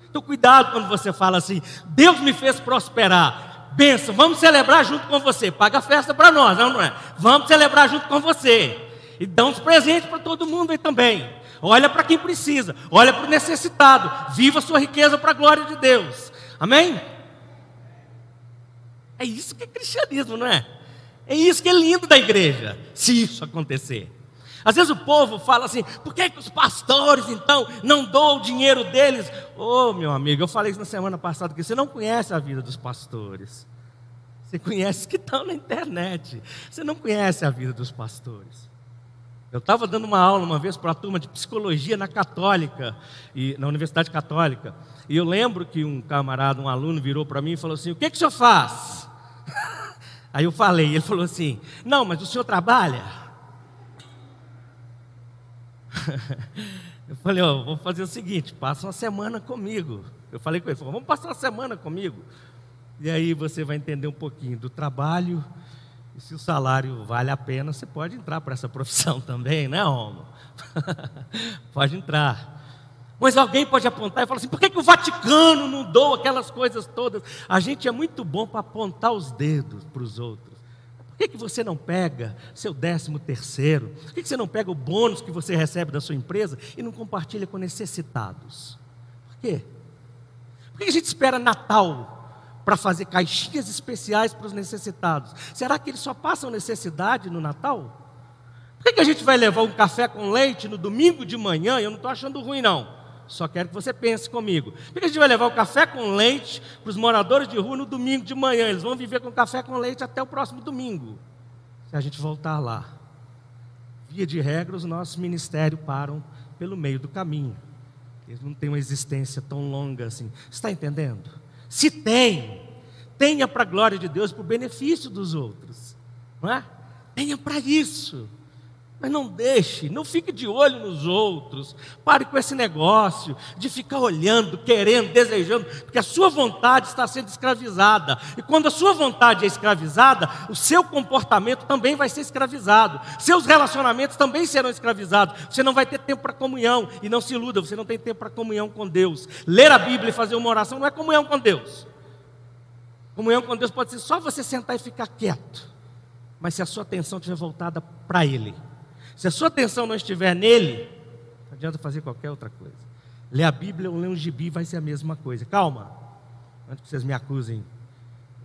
Então, cuidado quando você fala assim: Deus me fez prosperar. Benção, vamos celebrar junto com você. Paga a festa para nós, não, é? Vamos celebrar junto com você. E dá uns presentes para todo mundo aí também. Olha para quem precisa, olha para o necessitado. Viva a sua riqueza para a glória de Deus. Amém? É isso que é cristianismo, não é? É isso que é lindo da igreja, se isso acontecer. Às vezes o povo fala assim: por que, que os pastores então não dão o dinheiro deles? Ô oh, meu amigo, eu falei isso na semana passada, que você não conhece a vida dos pastores. Você conhece que estão na internet. Você não conhece a vida dos pastores. Eu estava dando uma aula uma vez para a turma de psicologia na Católica, e, na Universidade Católica. E eu lembro que um camarada, um aluno, virou para mim e falou assim: O que, que o senhor faz? Aí eu falei, ele falou assim: Não, mas o senhor trabalha? eu falei: Ó, oh, vou fazer o seguinte, passa uma semana comigo. Eu falei com ele: Vamos passar uma semana comigo. E aí você vai entender um pouquinho do trabalho. E se o salário vale a pena, você pode entrar para essa profissão também, né, Romo? pode entrar. Mas alguém pode apontar e falar assim: por que, que o Vaticano não doa aquelas coisas todas? A gente é muito bom para apontar os dedos para os outros. Por que, que você não pega seu décimo terceiro? Por que, que você não pega o bônus que você recebe da sua empresa e não compartilha com necessitados? Por quê? Por que a gente espera Natal para fazer caixinhas especiais para os necessitados? Será que eles só passam necessidade no Natal? Por que, que a gente vai levar um café com leite no domingo de manhã? Eu não estou achando ruim, não. Só quero que você pense comigo. Por que a gente vai levar o café com leite para os moradores de rua no domingo de manhã? Eles vão viver com café com leite até o próximo domingo. Se a gente voltar lá. Via de regra, os nossos ministérios param pelo meio do caminho. Eles não têm uma existência tão longa assim. Está entendendo? Se tem, tenha para a glória de Deus, para o benefício dos outros. Não é? Tenha para isso. Mas não deixe, não fique de olho nos outros. Pare com esse negócio de ficar olhando, querendo, desejando, porque a sua vontade está sendo escravizada. E quando a sua vontade é escravizada, o seu comportamento também vai ser escravizado. Seus relacionamentos também serão escravizados. Você não vai ter tempo para comunhão. E não se iluda, você não tem tempo para comunhão com Deus. Ler a Bíblia e fazer uma oração não é comunhão com Deus. Comunhão com Deus pode ser só você sentar e ficar quieto. Mas se a sua atenção estiver voltada para Ele se a sua atenção não estiver nele, não adianta fazer qualquer outra coisa. Ler a Bíblia ou ler um gibi vai ser a mesma coisa. Calma, antes que vocês me acusem,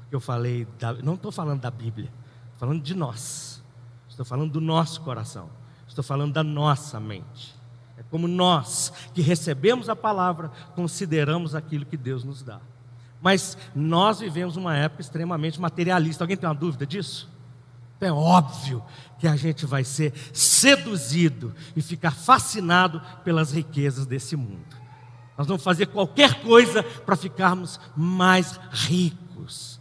porque eu falei, da, não estou falando da Bíblia, estou falando de nós, estou falando do nosso coração, estou falando da nossa mente. É como nós que recebemos a palavra, consideramos aquilo que Deus nos dá. Mas nós vivemos uma época extremamente materialista. Alguém tem uma dúvida disso? É óbvio que a gente vai ser seduzido e ficar fascinado pelas riquezas desse mundo. Nós vamos fazer qualquer coisa para ficarmos mais ricos.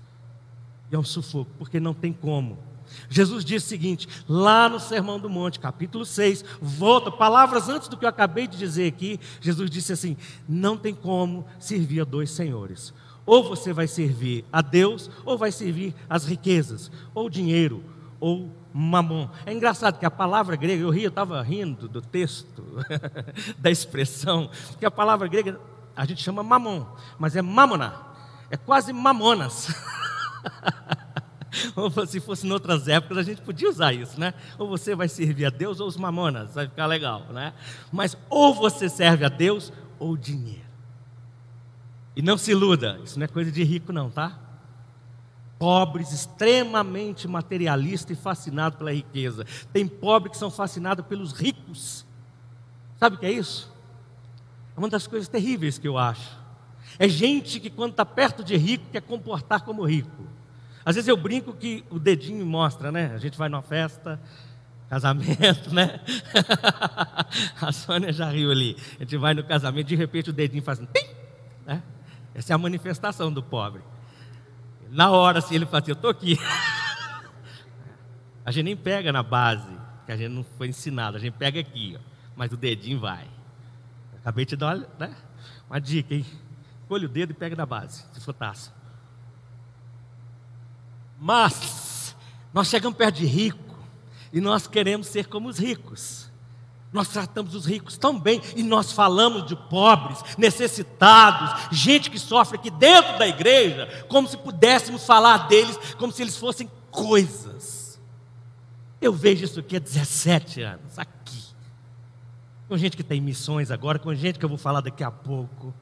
E é um sufoco, porque não tem como. Jesus disse o seguinte, lá no Sermão do Monte, capítulo 6, volta, palavras antes do que eu acabei de dizer aqui, Jesus disse assim: não tem como servir a dois senhores. Ou você vai servir a Deus, ou vai servir as riquezas, ou dinheiro, ou mamon. É engraçado que a palavra grega, eu ri, eu estava rindo do texto, da expressão, que a palavra grega a gente chama mamon, mas é mamona, é quase mamonas. se fosse em outras épocas, a gente podia usar isso, né? Ou você vai servir a Deus ou os mamonas, vai ficar legal, né? Mas ou você serve a Deus ou dinheiro. E não se iluda, isso não é coisa de rico, não, tá? Pobres, extremamente materialistas e fascinados pela riqueza. Tem pobres que são fascinados pelos ricos. Sabe o que é isso? É uma das coisas terríveis que eu acho. É gente que, quando está perto de rico, quer comportar como rico. Às vezes eu brinco que o dedinho mostra, né? A gente vai numa festa, casamento, né? A Sônia já riu ali. A gente vai no casamento, de repente o dedinho faz assim, né? Essa é a manifestação do pobre. Na hora, assim, ele fala assim: Eu estou aqui. A gente nem pega na base, que a gente não foi ensinado, a gente pega aqui, ó, mas o dedinho vai. Acabei de dar uma, né, uma dica, hein? Colhe o dedo e pega na base, se for taça. Mas, nós chegamos perto de rico e nós queremos ser como os ricos. Nós tratamos os ricos tão bem e nós falamos de pobres, necessitados, gente que sofre aqui dentro da igreja, como se pudéssemos falar deles como se eles fossem coisas. Eu vejo isso aqui há 17 anos, aqui. Com gente que tem missões agora, com gente que eu vou falar daqui a pouco.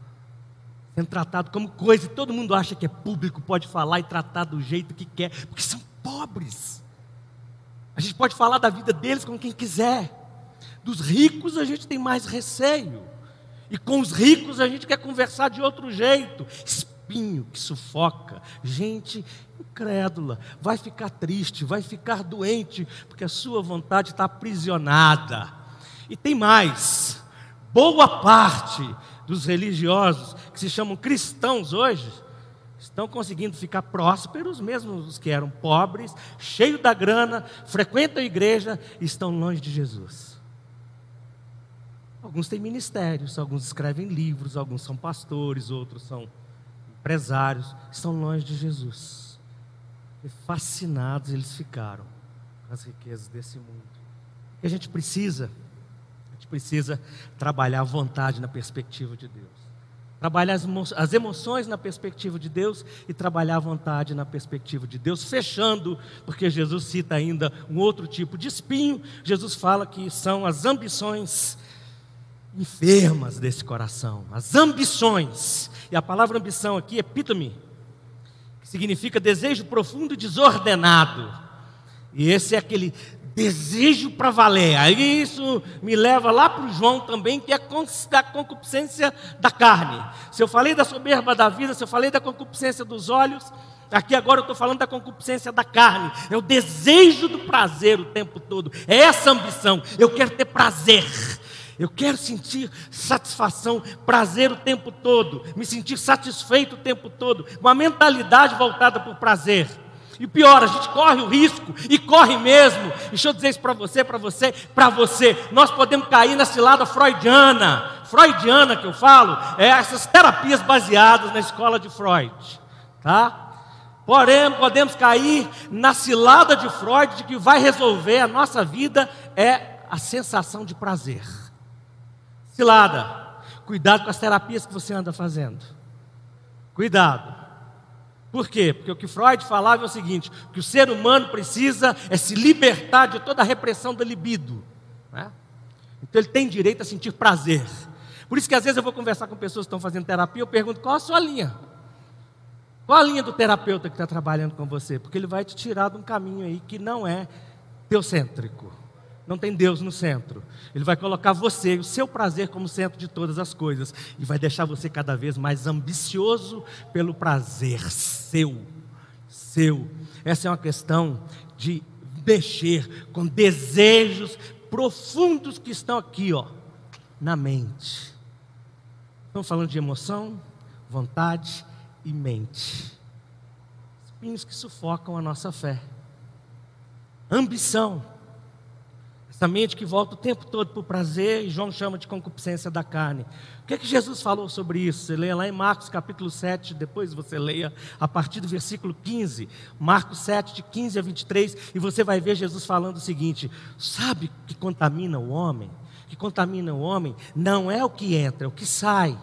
Sendo tratado como coisa, todo mundo acha que é público, pode falar e tratar do jeito que quer, porque são pobres. A gente pode falar da vida deles com quem quiser. Dos ricos a gente tem mais receio. E com os ricos a gente quer conversar de outro jeito. Espinho que sufoca. Gente incrédula. Vai ficar triste, vai ficar doente, porque a sua vontade está aprisionada. E tem mais. Boa parte dos religiosos que se chamam cristãos hoje estão conseguindo ficar prósperos, mesmo os que eram pobres, cheios da grana, frequentam a igreja, estão longe de Jesus. Alguns têm ministérios, alguns escrevem livros, alguns são pastores, outros são empresários, estão longe de Jesus. E fascinados eles ficaram com as riquezas desse mundo. E a gente precisa, a gente precisa trabalhar a vontade na perspectiva de Deus. Trabalhar as emoções na perspectiva de Deus e trabalhar a vontade na perspectiva de Deus, fechando, porque Jesus cita ainda um outro tipo de espinho. Jesus fala que são as ambições enfermas desse coração, as ambições. E a palavra ambição aqui é epítome, que significa desejo profundo e desordenado. E esse é aquele desejo para valer. Aí isso me leva lá para o João também, que é a concupiscência da carne. Se eu falei da soberba da vida, se eu falei da concupiscência dos olhos, aqui agora eu estou falando da concupiscência da carne. É o desejo do prazer o tempo todo. É essa ambição. Eu quero ter prazer. Eu quero sentir satisfação, prazer o tempo todo, me sentir satisfeito o tempo todo, uma mentalidade voltada para o prazer. E pior, a gente corre o risco, e corre mesmo. Deixa eu dizer isso para você, para você, para você. Nós podemos cair na cilada freudiana. Freudiana que eu falo, é essas terapias baseadas na escola de Freud. Tá? Porém, podemos cair na cilada de Freud de que vai resolver a nossa vida é a sensação de prazer. Cilada. Cuidado com as terapias que você anda fazendo. Cuidado. Por quê? Porque o que Freud falava é o seguinte: que o ser humano precisa é se libertar de toda a repressão da libido. Né? Então ele tem direito a sentir prazer. Por isso que às vezes eu vou conversar com pessoas que estão fazendo terapia, eu pergunto qual a sua linha. Qual a linha do terapeuta que está trabalhando com você? Porque ele vai te tirar de um caminho aí que não é teocêntrico não tem Deus no centro. Ele vai colocar você, o seu prazer, como centro de todas as coisas. E vai deixar você cada vez mais ambicioso pelo prazer seu. Seu. Essa é uma questão de mexer com desejos profundos que estão aqui, ó, na mente. Estamos falando de emoção, vontade e mente. Espinhos que sufocam a nossa fé. Ambição essa mente que volta o tempo todo para o prazer, e João chama de concupiscência da carne. O que é que Jesus falou sobre isso? Você leia lá em Marcos capítulo 7, depois você leia a partir do versículo 15. Marcos 7, de 15 a 23, e você vai ver Jesus falando o seguinte: Sabe que contamina o homem? Que contamina o homem não é o que entra, é o que sai.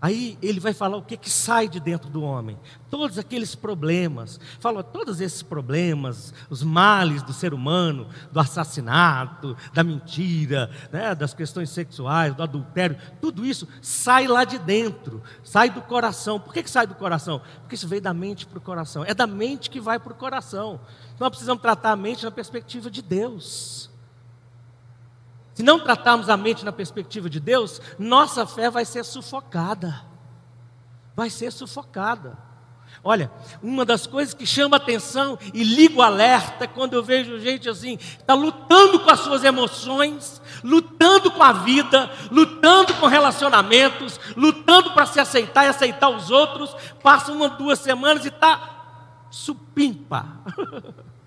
Aí ele vai falar o que, que sai de dentro do homem. Todos aqueles problemas. Fala todos esses problemas, os males do ser humano, do assassinato, da mentira, né, das questões sexuais, do adultério. Tudo isso sai lá de dentro, sai do coração. Por que, que sai do coração? Porque isso veio da mente para o coração. É da mente que vai para o coração. Nós precisamos tratar a mente na perspectiva de Deus. Se não tratarmos a mente na perspectiva de Deus, nossa fé vai ser sufocada. Vai ser sufocada. Olha, uma das coisas que chama atenção e liga o alerta é quando eu vejo gente assim, está lutando com as suas emoções, lutando com a vida, lutando com relacionamentos, lutando para se aceitar e aceitar os outros, passa uma, duas semanas e está supimpa.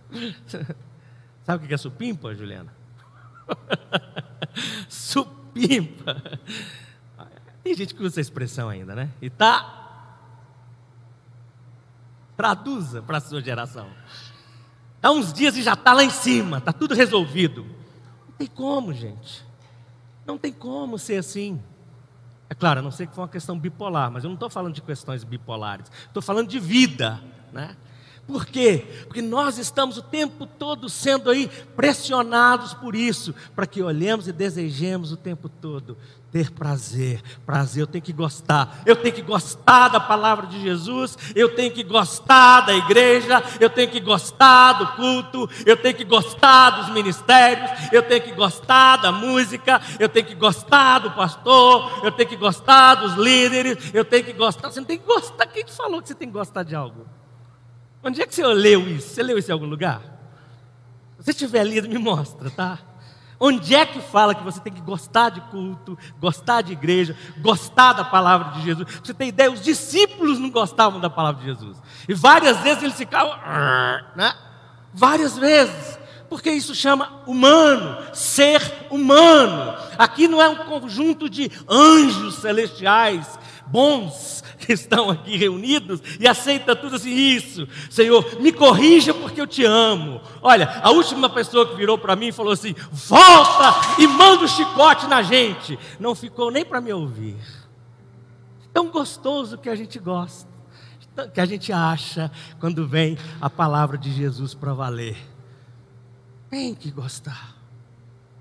Sabe o que é supimpa, Juliana? Supimpa. Tem gente que usa essa expressão ainda, né? E tá. Traduza para a sua geração. Há uns dias e já está lá em cima, está tudo resolvido. Não tem como, gente. Não tem como ser assim. É claro, a não sei que foi uma questão bipolar, mas eu não estou falando de questões bipolares. Estou falando de vida, né? Por quê? Porque nós estamos o tempo todo sendo aí pressionados por isso, para que olhemos e desejemos o tempo todo ter prazer. Prazer, eu tenho que gostar. Eu tenho que gostar da palavra de Jesus, eu tenho que gostar da igreja, eu tenho que gostar do culto, eu tenho que gostar dos ministérios, eu tenho que gostar da música, eu tenho que gostar do pastor, eu tenho que gostar dos líderes, eu tenho que gostar. Você não tem que gostar. Quem te falou que você tem que gostar de algo? Onde é que você leu isso? Você leu isso em algum lugar? Se você tiver lido, me mostra, tá? Onde é que fala que você tem que gostar de culto, gostar de igreja, gostar da palavra de Jesus? Você tem ideia? Os discípulos não gostavam da palavra de Jesus. E várias vezes eles ficavam, né? Várias vezes. Porque isso chama humano, ser humano. Aqui não é um conjunto de anjos celestiais bons que estão aqui reunidos e aceita tudo assim, isso, Senhor, me corrija porque eu te amo. Olha, a última pessoa que virou para mim e falou assim: volta e manda o um chicote na gente. Não ficou nem para me ouvir. Tão gostoso que a gente gosta, que a gente acha quando vem a palavra de Jesus para valer. Tem que gostar.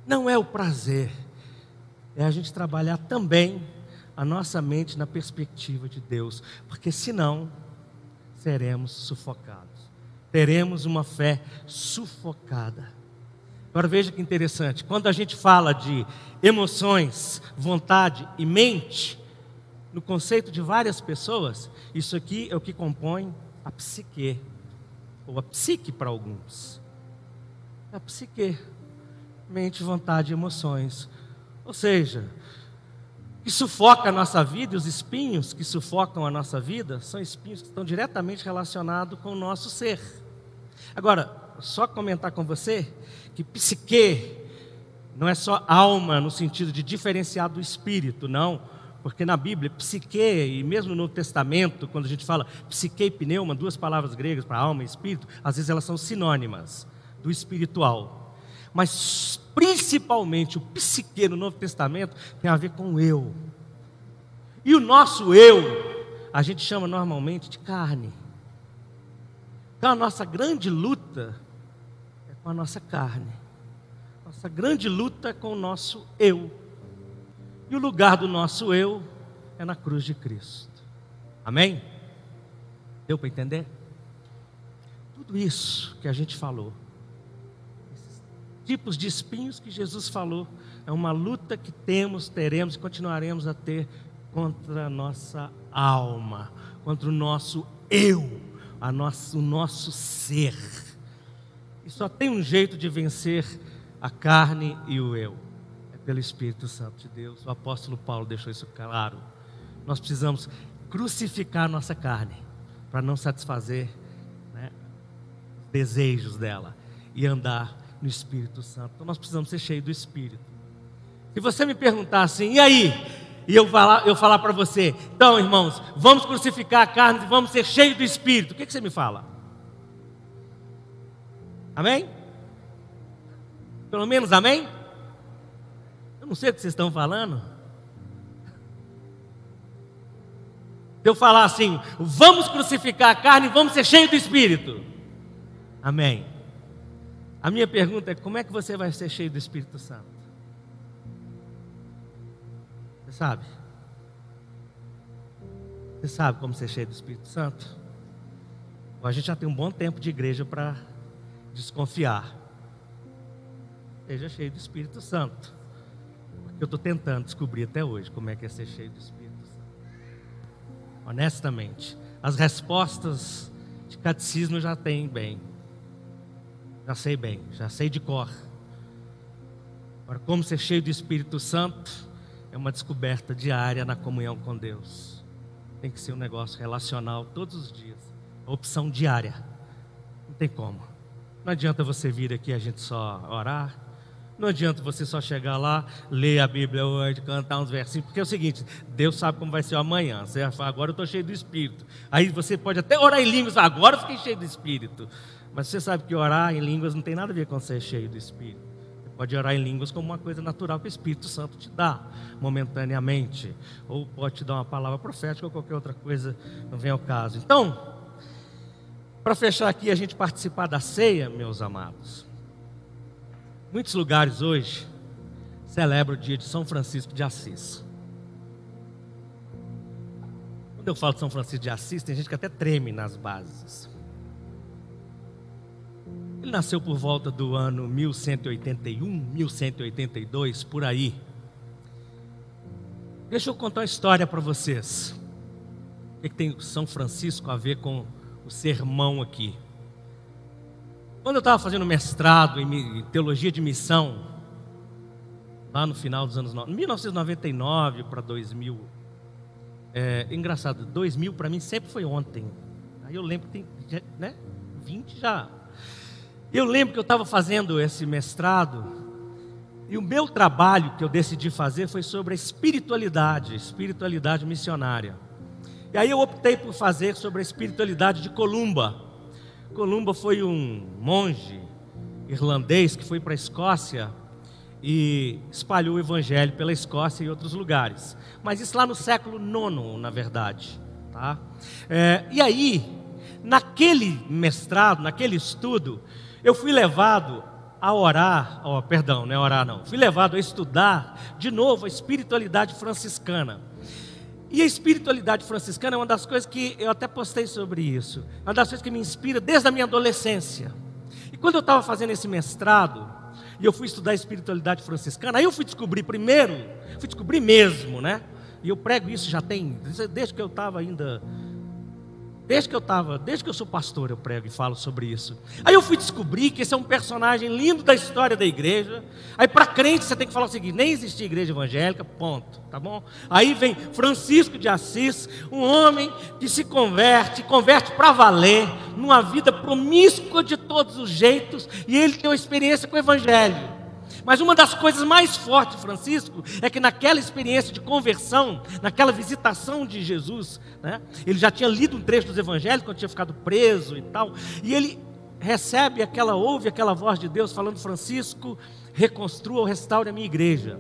Não é o prazer, é a gente trabalhar também a nossa mente na perspectiva de Deus, porque senão seremos sufocados. Teremos uma fé sufocada. Agora veja que interessante, quando a gente fala de emoções, vontade e mente, no conceito de várias pessoas, isso aqui é o que compõe a psique, ou a psique para alguns. A psique, mente, vontade e emoções. Ou seja, que sufoca a nossa vida, e os espinhos que sufocam a nossa vida, são espinhos que estão diretamente relacionados com o nosso ser. Agora, só comentar com você que psique não é só alma no sentido de diferenciar do espírito, não. Porque na Bíblia, psique, e mesmo no Testamento, quando a gente fala psique e pneuma, duas palavras gregas para alma e espírito, às vezes elas são sinônimas do espiritual. Mas principalmente o psique no Novo Testamento tem a ver com o eu. E o nosso eu, a gente chama normalmente de carne. Então a nossa grande luta é com a nossa carne. Nossa grande luta é com o nosso eu. E o lugar do nosso eu é na cruz de Cristo. Amém? Deu para entender? Tudo isso que a gente falou tipos de espinhos que Jesus falou. É uma luta que temos, teremos e continuaremos a ter contra a nossa alma, contra o nosso eu, a nosso, o nosso ser. E só tem um jeito de vencer a carne e o eu. É pelo Espírito Santo de Deus. O apóstolo Paulo deixou isso claro. Nós precisamos crucificar a nossa carne para não satisfazer né, os desejos dela e andar no Espírito Santo. Então nós precisamos ser cheios do Espírito. Se você me perguntar assim, e aí? E eu falar, eu falar para você, então irmãos, vamos crucificar a carne e vamos ser cheios do Espírito. O que, que você me fala? Amém? Pelo menos amém? Eu não sei o que vocês estão falando. Se eu falar assim, vamos crucificar a carne e vamos ser cheios do Espírito. Amém. A minha pergunta é: como é que você vai ser cheio do Espírito Santo? Você sabe? Você sabe como ser cheio do Espírito Santo? a gente já tem um bom tempo de igreja para desconfiar. Seja cheio do Espírito Santo. Porque eu estou tentando descobrir até hoje como é que é ser cheio do Espírito Santo. Honestamente, as respostas de catecismo já tem bem. Já sei bem, já sei de cor. Agora, como ser cheio do Espírito Santo é uma descoberta diária na comunhão com Deus. Tem que ser um negócio relacional todos os dias. Opção diária. Não tem como. Não adianta você vir aqui a gente só orar. Não adianta você só chegar lá, ler a Bíblia hoje, cantar uns versinhos, porque é o seguinte: Deus sabe como vai ser amanhã. Você vai falar, agora eu estou cheio do Espírito. Aí você pode até orar em línguas, agora eu fiquei cheio do Espírito. Mas você sabe que orar em línguas não tem nada a ver com ser cheio do Espírito. Você pode orar em línguas como uma coisa natural que o Espírito Santo te dá, momentaneamente. Ou pode te dar uma palavra profética ou qualquer outra coisa, não vem ao caso. Então, para fechar aqui, a gente participar da ceia, meus amados. Muitos lugares hoje celebram o dia de São Francisco de Assis. Quando eu falo de São Francisco de Assis, tem gente que até treme nas bases. Ele nasceu por volta do ano 1181, 1182, por aí. Deixa eu contar uma história para vocês. O que, tem São Francisco a ver com o sermão aqui? Quando eu estava fazendo mestrado em teologia de missão, lá no final dos anos 1999 para 2000. É engraçado, 2000 para mim sempre foi ontem. Aí eu lembro que tem, né? 20 já. Eu lembro que eu estava fazendo esse mestrado e o meu trabalho que eu decidi fazer foi sobre a espiritualidade, espiritualidade missionária. E aí eu optei por fazer sobre a espiritualidade de Columba. Columba foi um monge irlandês que foi para a Escócia e espalhou o evangelho pela Escócia e outros lugares. Mas isso lá no século IX, na verdade. Tá? É, e aí, naquele mestrado, naquele estudo, eu fui levado a orar, oh, perdão, não é orar não, fui levado a estudar de novo a espiritualidade franciscana. E a espiritualidade franciscana é uma das coisas que eu até postei sobre isso, é uma das coisas que me inspira desde a minha adolescência. E quando eu estava fazendo esse mestrado, e eu fui estudar a espiritualidade franciscana, aí eu fui descobrir primeiro, fui descobrir mesmo, né? E eu prego isso já tem, desde que eu estava ainda Desde que eu estava, desde que eu sou pastor, eu prego e falo sobre isso. Aí eu fui descobrir que esse é um personagem lindo da história da igreja. Aí para crente você tem que falar o seguinte: nem existia igreja evangélica, ponto, tá bom? Aí vem Francisco de Assis, um homem que se converte, converte para valer, numa vida promíscua de todos os jeitos, e ele tem uma experiência com o evangelho. Mas uma das coisas mais fortes Francisco é que naquela experiência de conversão, naquela visitação de Jesus, né, ele já tinha lido um trecho dos evangelhos quando tinha ficado preso e tal, e ele recebe aquela, ouve aquela voz de Deus falando: Francisco, reconstrua ou restaure a minha igreja.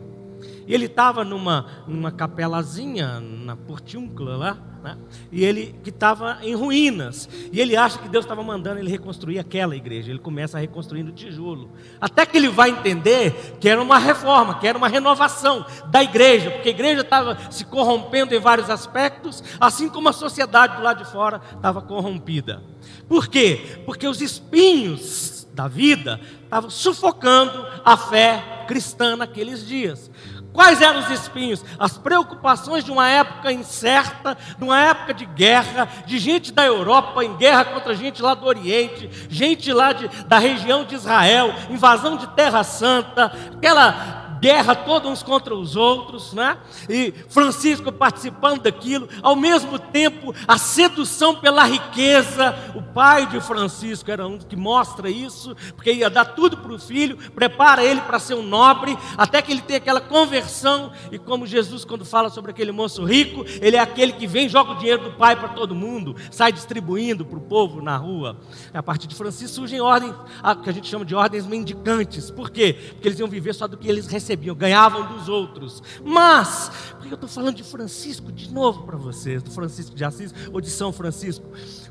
Ele estava numa, numa capelazinha, na Portiúncula lá, né? e ele que estava em ruínas. E ele acha que Deus estava mandando ele reconstruir aquela igreja. Ele começa a reconstruir no tijolo. Até que ele vai entender que era uma reforma, que era uma renovação da igreja, porque a igreja estava se corrompendo em vários aspectos, assim como a sociedade do lado de fora estava corrompida. Por quê? Porque os espinhos da vida estavam sufocando a fé cristã naqueles dias. Quais eram os espinhos? As preocupações de uma época incerta, de uma época de guerra, de gente da Europa em guerra contra gente lá do Oriente, gente lá de, da região de Israel, invasão de Terra Santa, aquela guerra todos uns contra os outros, né? E Francisco participando daquilo, ao mesmo tempo a sedução pela riqueza. O pai de Francisco era um que mostra isso, porque ia dar tudo para o filho, prepara ele para ser um nobre, até que ele tem aquela conversão. E como Jesus, quando fala sobre aquele moço rico, ele é aquele que vem, joga o dinheiro do pai para todo mundo, sai distribuindo para o povo na rua. A partir de Francisco surgem ordens, que a gente chama de ordens mendicantes. Por quê? Porque eles iam viver só do que eles recebiam recebiam, ganhavam dos outros. Mas, porque eu estou falando de Francisco de novo para vocês, do Francisco de Assis ou de São Francisco?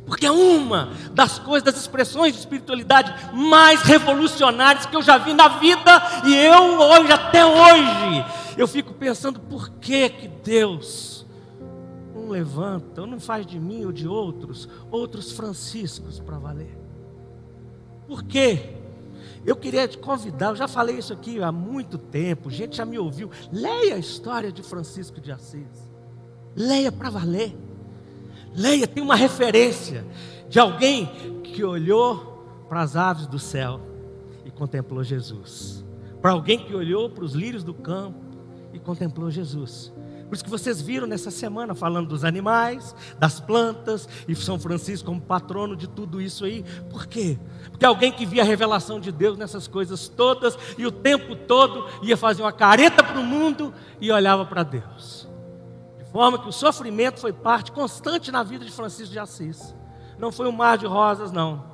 Porque é uma das coisas, das expressões de espiritualidade mais revolucionárias que eu já vi na vida, e eu hoje, até hoje, eu fico pensando por que que Deus não levanta, ou não faz de mim ou de outros, outros Franciscos para valer. Por quê? Eu queria te convidar, eu já falei isso aqui há muito tempo, gente já me ouviu. Leia a história de Francisco de Assis. Leia para valer. Leia, tem uma referência de alguém que olhou para as aves do céu e contemplou Jesus. Para alguém que olhou para os lírios do campo e contemplou Jesus. Por isso que vocês viram nessa semana falando dos animais, das plantas, e São Francisco como patrono de tudo isso aí. Por quê? Porque alguém que via a revelação de Deus nessas coisas todas e o tempo todo ia fazer uma careta para o mundo e olhava para Deus. De forma que o sofrimento foi parte constante na vida de Francisco de Assis. Não foi um mar de rosas, não,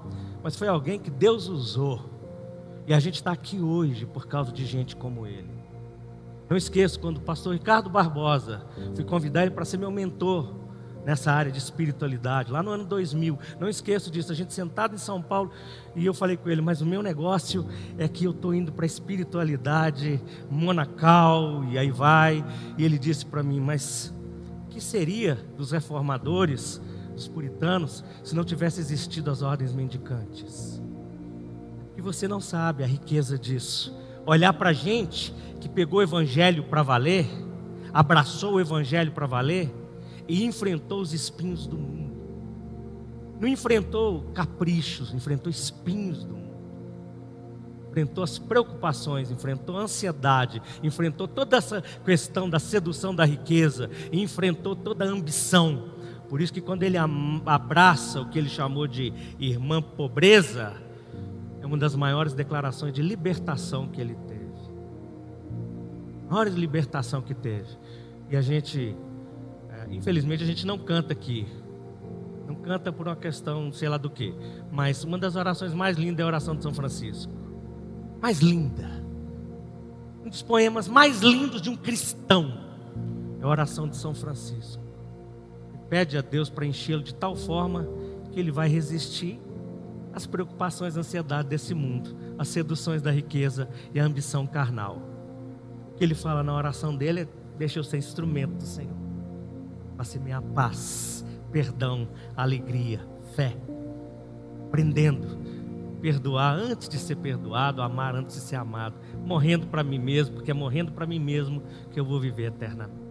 mas foi alguém que Deus usou. E a gente está aqui hoje por causa de gente como ele. Não esqueço quando o pastor Ricardo Barbosa, fui convidar ele para ser meu mentor nessa área de espiritualidade, lá no ano 2000. Não esqueço disso, a gente sentado em São Paulo e eu falei com ele, mas o meu negócio é que eu estou indo para a espiritualidade monacal e aí vai. E ele disse para mim, mas que seria dos reformadores, dos puritanos, se não tivesse existido as ordens mendicantes? E você não sabe a riqueza disso. Olhar para a gente que pegou o evangelho para valer, abraçou o evangelho para valer e enfrentou os espinhos do mundo. Não enfrentou caprichos, enfrentou espinhos do mundo. enfrentou as preocupações, enfrentou a ansiedade, enfrentou toda essa questão da sedução da riqueza, enfrentou toda a ambição. Por isso que quando ele abraça o que ele chamou de irmã pobreza, é uma das maiores declarações de libertação que ele teve. A maior libertação que teve. E a gente, é, infelizmente, a gente não canta aqui. Não canta por uma questão, sei lá do que. Mas uma das orações mais lindas é a oração de São Francisco mais linda, um dos poemas mais lindos de um cristão, é a oração de São Francisco. Ele pede a Deus para enchê-lo de tal forma que ele vai resistir às preocupações e ansiedades desse mundo, às seduções da riqueza e à ambição carnal. O que ele fala na oração dele é: deixa eu ser instrumento do Senhor, para semear paz, perdão, alegria, fé, aprendendo perdoar antes de ser perdoado, amar antes de ser amado, morrendo para mim mesmo, porque é morrendo para mim mesmo que eu vou viver eternamente.